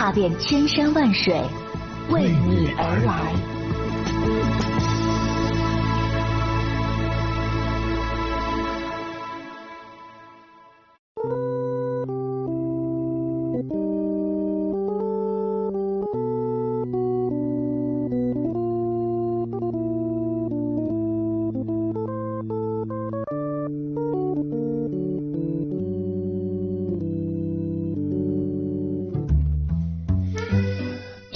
踏遍千山万水，为你而来。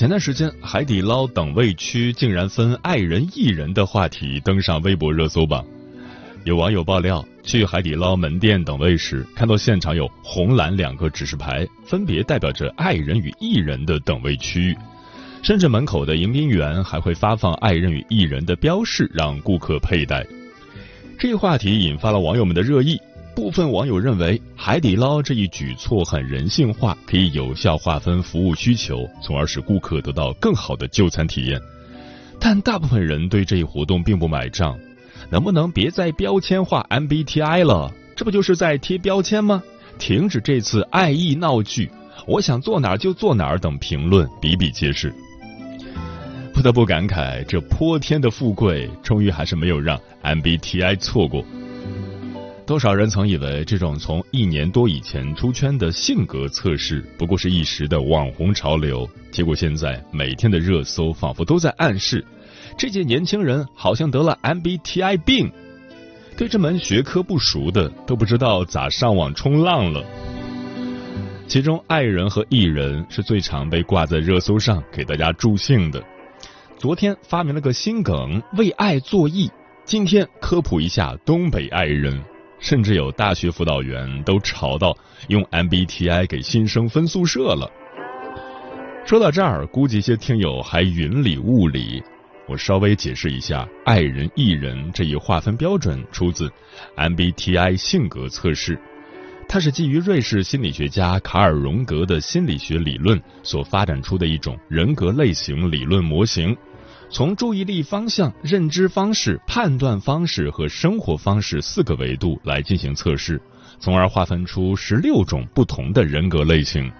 前段时间，海底捞等位区竟然分爱人、艺人的话题登上微博热搜榜。有网友爆料，去海底捞门店等位时，看到现场有红蓝两个指示牌，分别代表着爱人与艺人的等位区域，甚至门口的迎宾员还会发放爱人与艺人的标识，让顾客佩戴。这一话题引发了网友们的热议。部分网友认为，海底捞这一举措很人性化，可以有效划分服务需求，从而使顾客得到更好的就餐体验。但大部分人对这一活动并不买账，能不能别再标签化 MBTI 了？这不就是在贴标签吗？停止这次爱意闹剧，我想坐哪儿就坐哪儿等评论比比皆是。不得不感慨，这泼天的富贵，终于还是没有让 MBTI 错过。多少人曾以为这种从一年多以前出圈的性格测试不过是一时的网红潮流，结果现在每天的热搜仿佛都在暗示，这届年轻人好像得了 MBTI 病。对这门学科不熟的都不知道咋上网冲浪了。其中，爱人和艺人是最常被挂在热搜上给大家助兴的。昨天发明了个新梗“为爱作艺”，今天科普一下东北爱人。甚至有大学辅导员都吵到用 MBTI 给新生分宿舍了。说到这儿，估计一些听友还云里雾里。我稍微解释一下，爱人、艺人这一划分标准出自 MBTI 性格测试，它是基于瑞士心理学家卡尔荣格的心理学理论所发展出的一种人格类型理论模型。从注意力方向、认知方式、判断方式和生活方式四个维度来进行测试，从而划分出十六种不同的人格类型。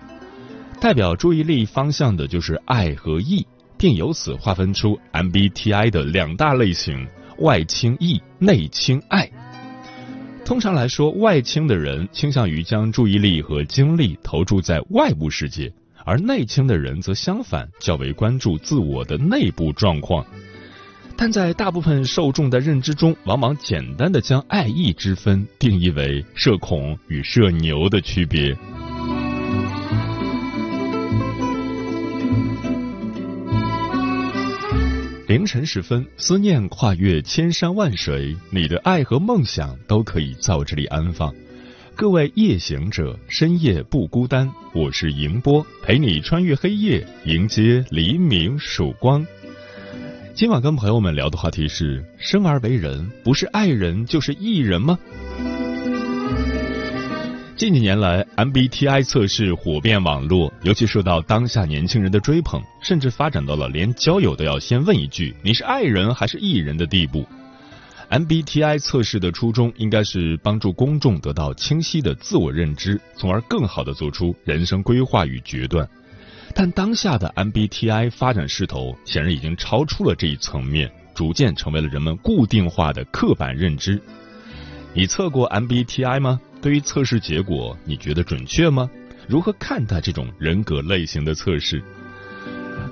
代表注意力方向的就是爱和意，并由此划分出 MBTI 的两大类型：外倾意、内倾爱。通常来说，外倾的人倾向于将注意力和精力投注在外部世界。而内倾的人则相反，较为关注自我的内部状况。但在大部分受众的认知中，往往简单的将爱意之分定义为社恐与社牛的区别。凌晨时分，思念跨越千山万水，你的爱和梦想都可以在这里安放。各位夜行者，深夜不孤单。我是迎波，陪你穿越黑夜，迎接黎明曙光。今晚跟朋友们聊的话题是：生而为人，不是爱人就是艺人吗？近几年来，MBTI 测试火遍网络，尤其受到当下年轻人的追捧，甚至发展到了连交友都要先问一句“你是爱人还是艺人”的地步。MBTI 测试的初衷应该是帮助公众得到清晰的自我认知，从而更好的做出人生规划与决断。但当下的 MBTI 发展势头显然已经超出了这一层面，逐渐成为了人们固定化的刻板认知。你测过 MBTI 吗？对于测试结果，你觉得准确吗？如何看待这种人格类型的测试？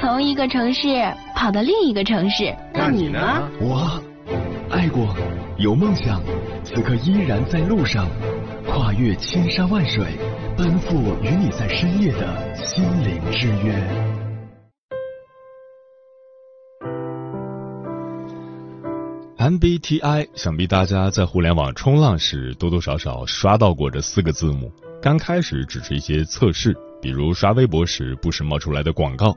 从一个城市跑到另一个城市。那你呢？我爱过，有梦想，此刻依然在路上，跨越千山万水，奔赴与你在深夜的心灵之约。MBTI，想必大家在互联网冲浪时多多少少刷到过这四个字母。刚开始只是一些测试，比如刷微博时不时冒出来的广告，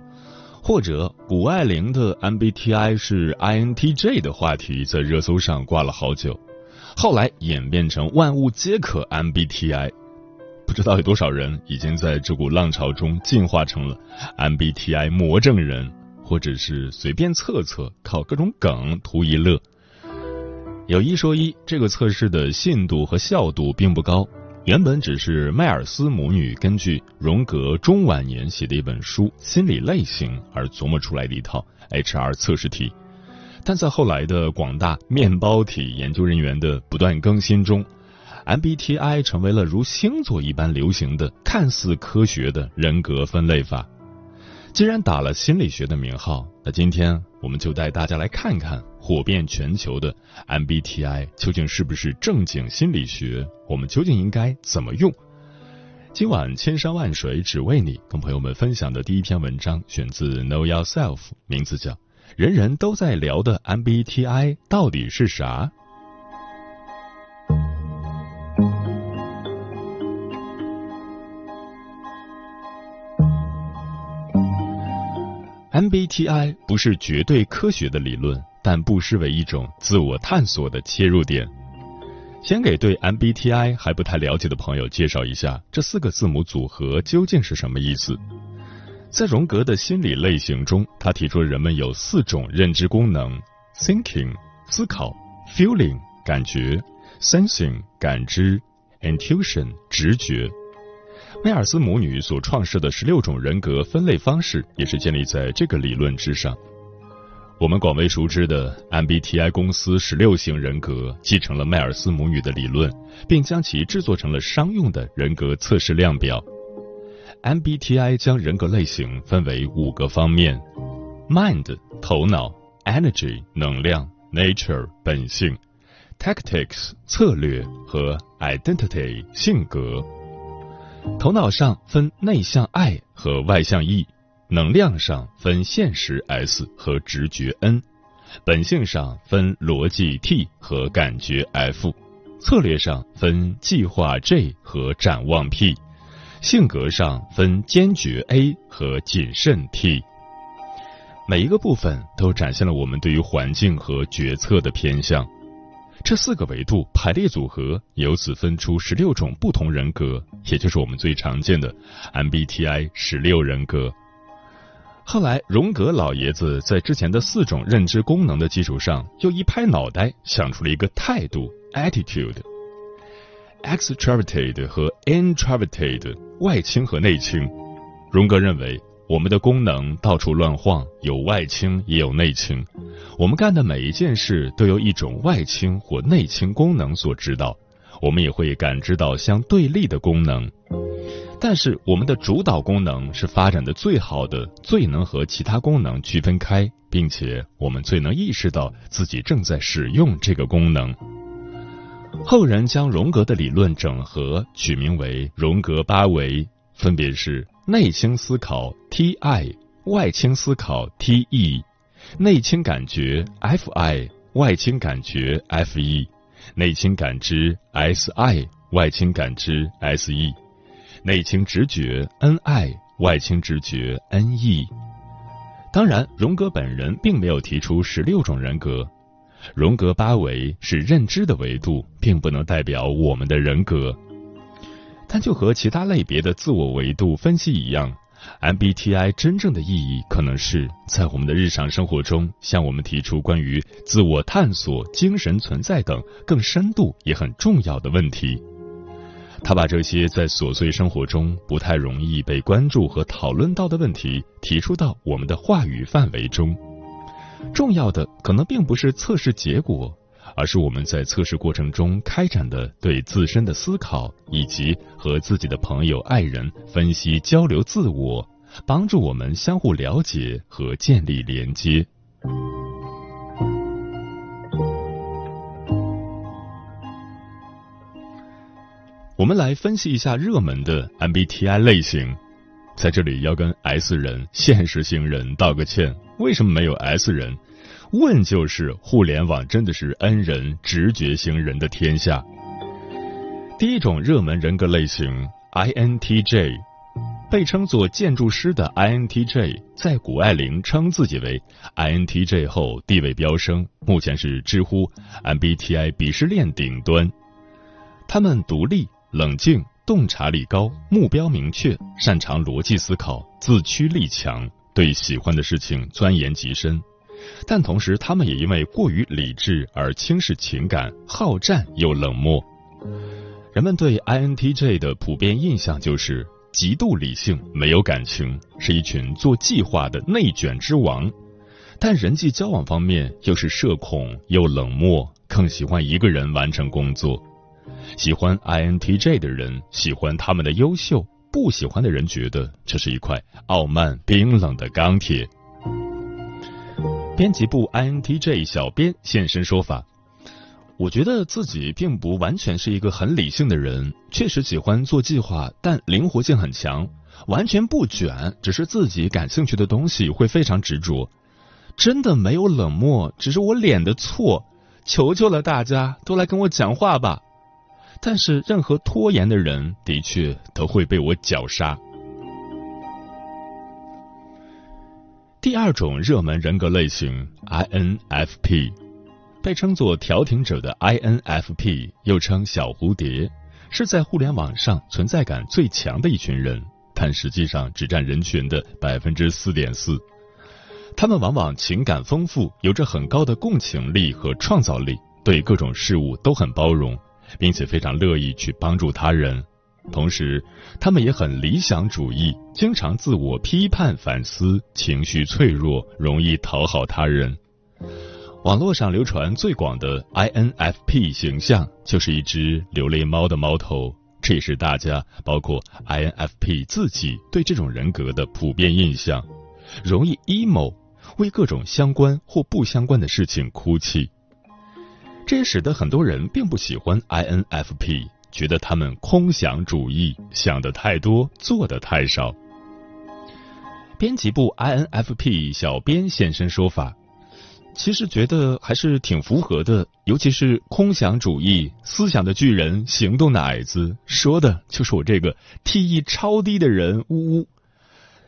或者谷爱凌的 MBTI 是 INTJ 的话题在热搜上挂了好久。后来演变成万物皆可 MBTI，不知道有多少人已经在这股浪潮中进化成了 MBTI 魔怔人，或者是随便测测，靠各种梗图一乐。有一说一，这个测试的信度和效度并不高。原本只是迈尔斯母女根据荣格中晚年写的一本书《心理类型》而琢磨出来的一套 HR 测试题，但在后来的广大面包体研究人员的不断更新中，MBTI 成为了如星座一般流行的看似科学的人格分类法。既然打了心理学的名号，那今天我们就带大家来看看。火遍全球的 MBTI 究竟是不是正经心理学？我们究竟应该怎么用？今晚千山万水只为你，跟朋友们分享的第一篇文章选自 Know Yourself，名字叫《人人都在聊的 MBTI 到底是啥》。MBTI 不是绝对科学的理论。但不失为一种自我探索的切入点。先给对 MBTI 还不太了解的朋友介绍一下这四个字母组合究竟是什么意思。在荣格的心理类型中，他提出人们有四种认知功能：thinking 思考，feeling 感觉，sensing 感知，intuition 直觉。迈尔斯母女所创设的十六种人格分类方式，也是建立在这个理论之上。我们广为熟知的 MBTI 公司十六型人格继承了迈尔斯母女的理论，并将其制作成了商用的人格测试量表。MBTI 将人格类型分为五个方面：Mind 头脑，Energy 能量，Nature 本性，Tactics 策略和 Identity 性格。头脑上分内向爱和外向 E。能量上分现实 S 和直觉 N，本性上分逻辑 T 和感觉 F，策略上分计划 J 和展望 P，性格上分坚决 A 和谨慎 T。每一个部分都展现了我们对于环境和决策的偏向。这四个维度排列组合，由此分出十六种不同人格，也就是我们最常见的 MBTI 十六人格。后来，荣格老爷子在之前的四种认知功能的基础上，又一拍脑袋想出了一个态度 （attitude）、extraverted 和 introverted 外倾和内倾。荣格认为，我们的功能到处乱晃，有外倾也有内倾。我们干的每一件事都由一种外倾或内倾功能所指导，我们也会感知到相对立的功能。但是我们的主导功能是发展的最好的，最能和其他功能区分开，并且我们最能意识到自己正在使用这个功能。后人将荣格的理论整合，取名为荣格八维，分别是内倾思考 T-I、外倾思考 T-E、内倾感觉 F-I、外倾感觉 F-E、内倾感知 S-I、外倾感知 S-E。内倾直觉 N I，外倾直觉 N E。当然，荣格本人并没有提出十六种人格。荣格八维是认知的维度，并不能代表我们的人格。但就和其他类别的自我维度分析一样 MBTI 真正的意义，可能是在我们的日常生活中，向我们提出关于自我探索、精神存在等更深度也很重要的问题。他把这些在琐碎生活中不太容易被关注和讨论到的问题，提出到我们的话语范围中。重要的可能并不是测试结果。而是我们在测试过程中开展的对自身的思考，以及和自己的朋友、爱人分析、交流自我，帮助我们相互了解和建立连接。我们来分析一下热门的 MBTI 类型，在这里要跟 S 人、现实型人道个歉，为什么没有 S 人？问就是互联网真的是恩人直觉型人的天下。第一种热门人格类型 INTJ，被称作建筑师的 INTJ，在谷爱凌称自己为 INTJ 后地位飙升，目前是知乎 MBTI 鄙视链顶端。他们独立、冷静、洞察力高、目标明确、擅长逻辑思考、自驱力强，对喜欢的事情钻研极深。但同时，他们也因为过于理智而轻视情感，好战又冷漠。人们对 INTJ 的普遍印象就是极度理性，没有感情，是一群做计划的内卷之王。但人际交往方面又是社恐又冷漠，更喜欢一个人完成工作。喜欢 INTJ 的人喜欢他们的优秀，不喜欢的人觉得这是一块傲慢冰冷的钢铁。编辑部 INTJ 小编现身说法：“我觉得自己并不完全是一个很理性的人，确实喜欢做计划，但灵活性很强，完全不卷，只是自己感兴趣的东西会非常执着。真的没有冷漠，只是我脸的错，求求了大家都来跟我讲话吧。但是任何拖延的人，的确都会被我绞杀。”第二种热门人格类型 INFP，被称作调停者的 INFP，又称小蝴蝶，是在互联网上存在感最强的一群人，但实际上只占人群的百分之四点四。他们往往情感丰富，有着很高的共情力和创造力，对各种事物都很包容，并且非常乐意去帮助他人。同时，他们也很理想主义，经常自我批判反思，情绪脆弱，容易讨好他人。网络上流传最广的 INFP 形象就是一只流泪猫的猫头，这也是大家包括 INFP 自己对这种人格的普遍印象。容易 emo，为各种相关或不相关的事情哭泣，这也使得很多人并不喜欢 INFP。觉得他们空想主义，想的太多，做的太少。编辑部 INFP 小编现身说法，其实觉得还是挺符合的，尤其是空想主义，思想的巨人，行动的矮子，说的就是我这个 T E 超低的人。呜呜，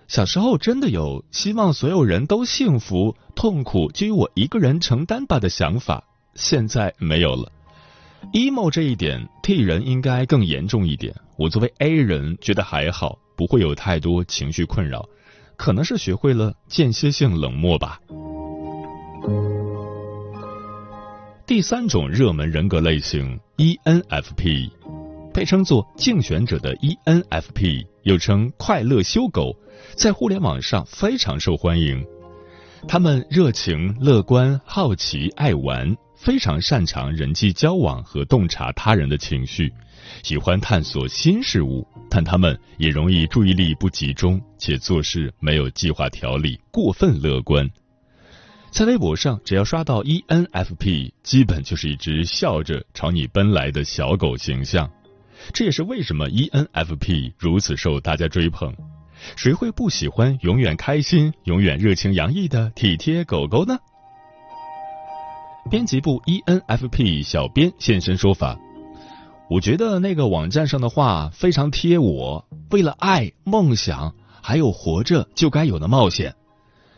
小时候真的有希望所有人都幸福，痛苦就由我一个人承担吧的想法，现在没有了。Emo 这一点，T 人应该更严重一点。我作为 A 人，觉得还好，不会有太多情绪困扰，可能是学会了间歇性冷漠吧。第三种热门人格类型 ENFP，被称作竞选者的 ENFP，又称快乐修狗，在互联网上非常受欢迎。他们热情、乐观、好奇、爱玩。非常擅长人际交往和洞察他人的情绪，喜欢探索新事物，但他们也容易注意力不集中，且做事没有计划条理，过分乐观。在微博上，只要刷到 ENFP，基本就是一只笑着朝你奔来的小狗形象。这也是为什么 ENFP 如此受大家追捧。谁会不喜欢永远开心、永远热情洋溢的体贴狗狗呢？编辑部 ENFP 小编现身说法，我觉得那个网站上的话非常贴我。为了爱、梦想，还有活着就该有的冒险。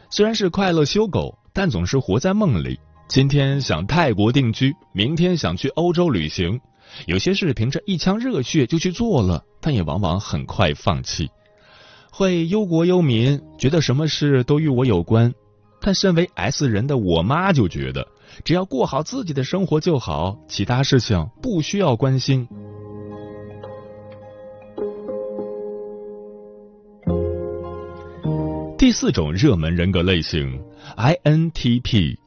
虽然是快乐修狗，但总是活在梦里。今天想泰国定居，明天想去欧洲旅行。有些事凭着一腔热血就去做了，但也往往很快放弃。会忧国忧民，觉得什么事都与我有关。但身为 S 人的我妈就觉得，只要过好自己的生活就好，其他事情不需要关心。第四种热门人格类型，INTP。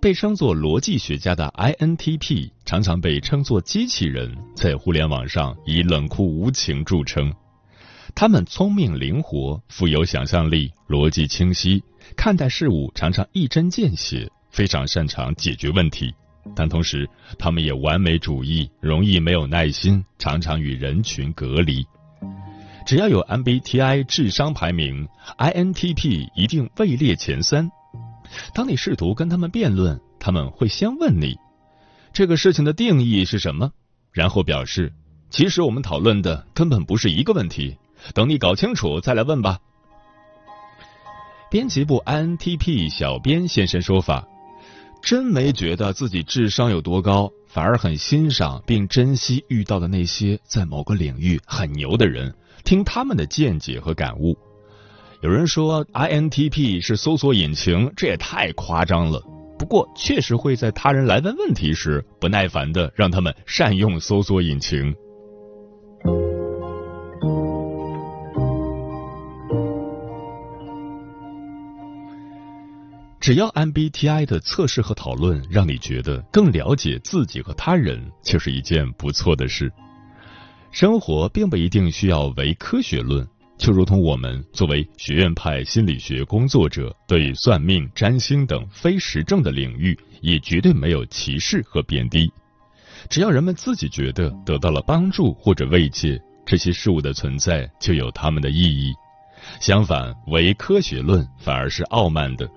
被称作逻辑学家的 INTP 常常被称作机器人，在互联网上以冷酷无情著称。他们聪明灵活，富有想象力，逻辑清晰，看待事物常常一针见血，非常擅长解决问题。但同时，他们也完美主义，容易没有耐心，常常与人群隔离。只要有 MBTI 智商排名，INTP 一定位列前三。当你试图跟他们辩论，他们会先问你这个事情的定义是什么，然后表示其实我们讨论的根本不是一个问题，等你搞清楚再来问吧。编辑部 INTP 小编现身说法，真没觉得自己智商有多高，反而很欣赏并珍惜遇到的那些在某个领域很牛的人，听他们的见解和感悟。有人说 INTP 是搜索引擎，这也太夸张了。不过，确实会在他人来问问题时，不耐烦的让他们善用搜索引擎。只要 MBTI 的测试和讨论让你觉得更了解自己和他人，就是一件不错的事。生活并不一定需要唯科学论。就如同我们作为学院派心理学工作者，对算命、占星等非实证的领域，也绝对没有歧视和贬低。只要人们自己觉得得到了帮助或者慰藉，这些事物的存在就有他们的意义。相反，唯科学论反而是傲慢的。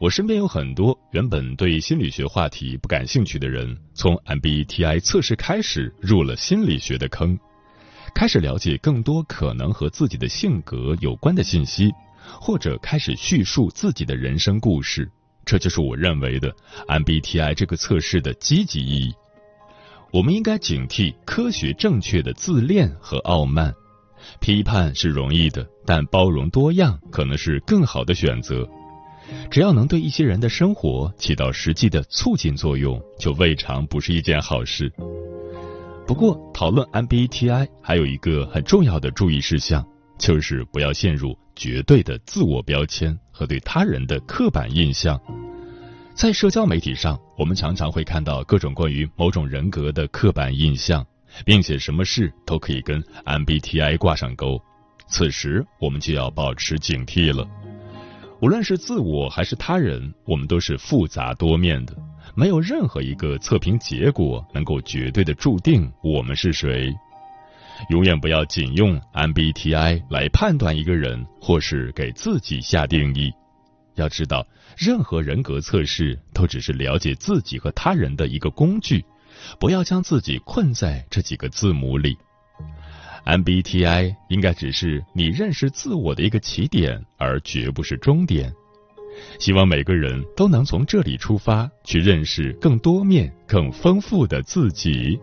我身边有很多原本对心理学话题不感兴趣的人，从 MBTI 测试开始入了心理学的坑。开始了解更多可能和自己的性格有关的信息，或者开始叙述自己的人生故事，这就是我认为的 MBTI 这个测试的积极意义。我们应该警惕科学正确的自恋和傲慢。批判是容易的，但包容多样可能是更好的选择。只要能对一些人的生活起到实际的促进作用，就未尝不是一件好事。不过，讨论 MBTI 还有一个很重要的注意事项，就是不要陷入绝对的自我标签和对他人的刻板印象。在社交媒体上，我们常常会看到各种关于某种人格的刻板印象，并且什么事都可以跟 MBTI 挂上钩。此时，我们就要保持警惕了。无论是自我还是他人，我们都是复杂多面的。没有任何一个测评结果能够绝对的注定我们是谁。永远不要仅用 MBTI 来判断一个人，或是给自己下定义。要知道，任何人格测试都只是了解自己和他人的一个工具，不要将自己困在这几个字母里。MBTI 应该只是你认识自我的一个起点，而绝不是终点。希望每个人都能从这里出发，去认识更多面、更丰富的自己。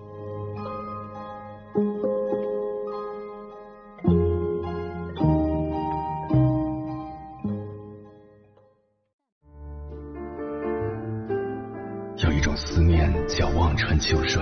有一种思念叫望穿秋水，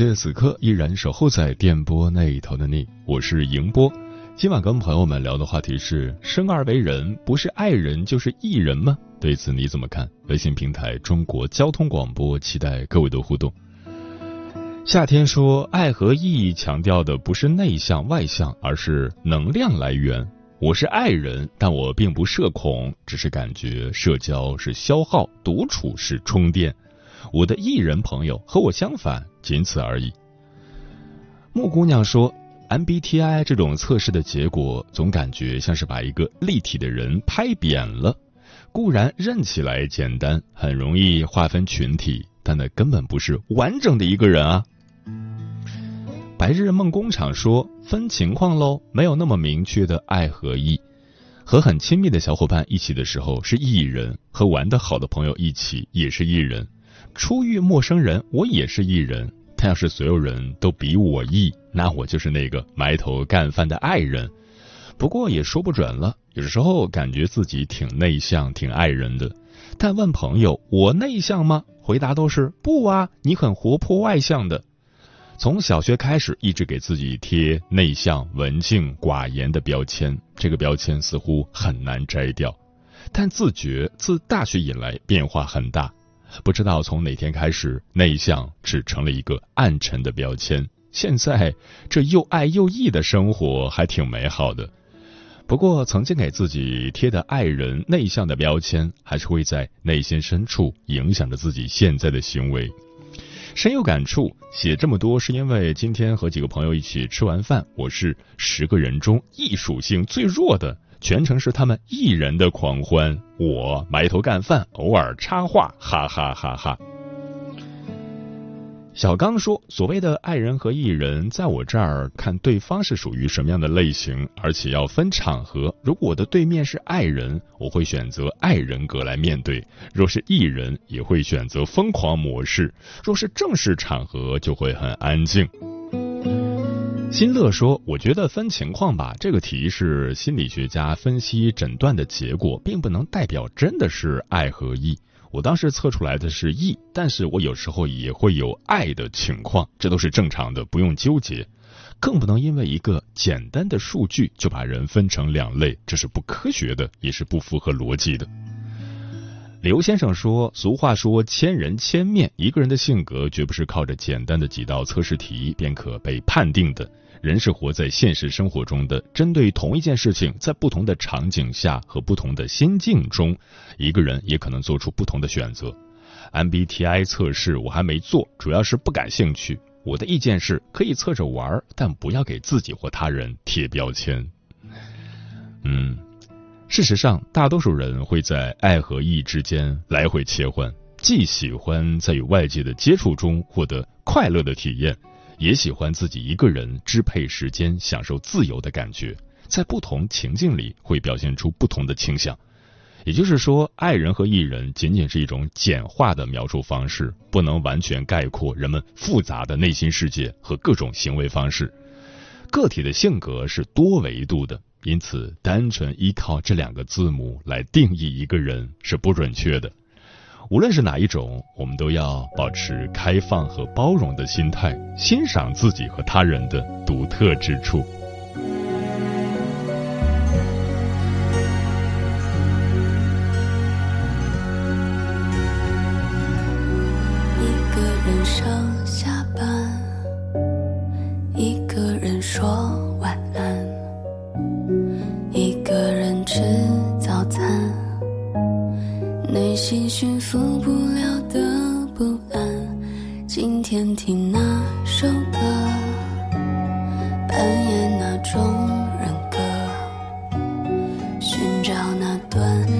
谢此刻依然守候在电波那一头的你，我是迎波。今晚跟朋友们聊的话题是：生而为人，不是爱人就是艺人吗？对此你怎么看？微信平台中国交通广播，期待各位的互动。夏天说，爱和意义强调的不是内向外向，而是能量来源。我是爱人，但我并不社恐，只是感觉社交是消耗，独处是充电。我的艺人朋友和我相反，仅此而已。木姑娘说：“MBTI 这种测试的结果，总感觉像是把一个立体的人拍扁了。固然认起来简单，很容易划分群体，但那根本不是完整的一个人啊。”白日梦工厂说：“分情况喽，没有那么明确的爱和义。和很亲密的小伙伴一起的时候是艺人，和玩的好的朋友一起也是艺人。初遇陌生人，我也是艺人。”他要是所有人都比我义，那我就是那个埋头干饭的爱人。不过也说不准了，有时候感觉自己挺内向、挺爱人的。但问朋友我内向吗？回答都是不啊，你很活泼外向的。从小学开始，一直给自己贴内向、文静、寡言的标签，这个标签似乎很难摘掉。但自觉自大学以来变化很大。不知道从哪天开始，内向只成了一个暗沉的标签。现在这又爱又义的生活还挺美好的。不过，曾经给自己贴的爱人内向的标签，还是会在内心深处影响着自己现在的行为。深有感触，写这么多是因为今天和几个朋友一起吃完饭，我是十个人中艺属性最弱的。全程是他们一人的狂欢，我埋头干饭，偶尔插话，哈哈哈哈。小刚说：“所谓的爱人和艺人，在我这儿看对方是属于什么样的类型，而且要分场合。如果我的对面是爱人，我会选择爱人格来面对；若是艺人，也会选择疯狂模式；若是正式场合，就会很安静。”新乐说：“我觉得分情况吧，这个题是心理学家分析诊断的结果，并不能代表真的是爱和义。我当时测出来的是义，但是我有时候也会有爱的情况，这都是正常的，不用纠结。更不能因为一个简单的数据就把人分成两类，这是不科学的，也是不符合逻辑的。”刘先生说：“俗话说千人千面，一个人的性格绝不是靠着简单的几道测试题便可被判定的。人是活在现实生活中的，针对同一件事情，在不同的场景下和不同的心境中，一个人也可能做出不同的选择。MBTI 测试我还没做，主要是不感兴趣。我的意见是可以测着玩，但不要给自己或他人贴标签。”嗯。事实上，大多数人会在爱和义之间来回切换，既喜欢在与外界的接触中获得快乐的体验，也喜欢自己一个人支配时间、享受自由的感觉。在不同情境里，会表现出不同的倾向。也就是说，爱人和艺人仅仅是一种简化的描述方式，不能完全概括人们复杂的内心世界和各种行为方式。个体的性格是多维度的。因此，单纯依靠这两个字母来定义一个人是不准确的。无论是哪一种，我们都要保持开放和包容的心态，欣赏自己和他人的独特之处。一个人上下到那段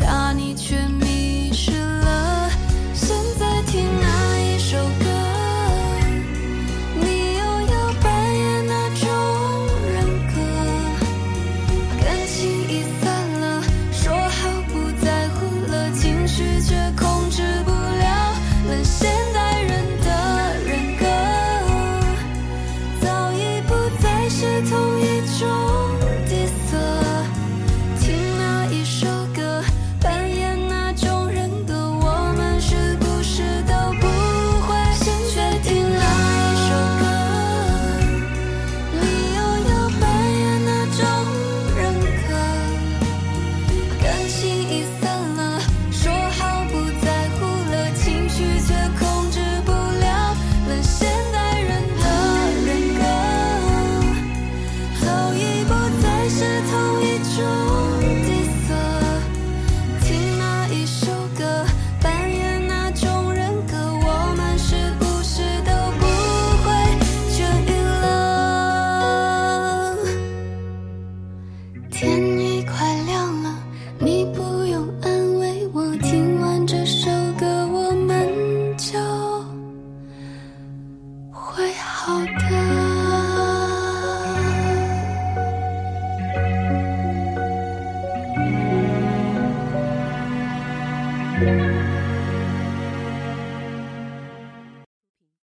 但，你却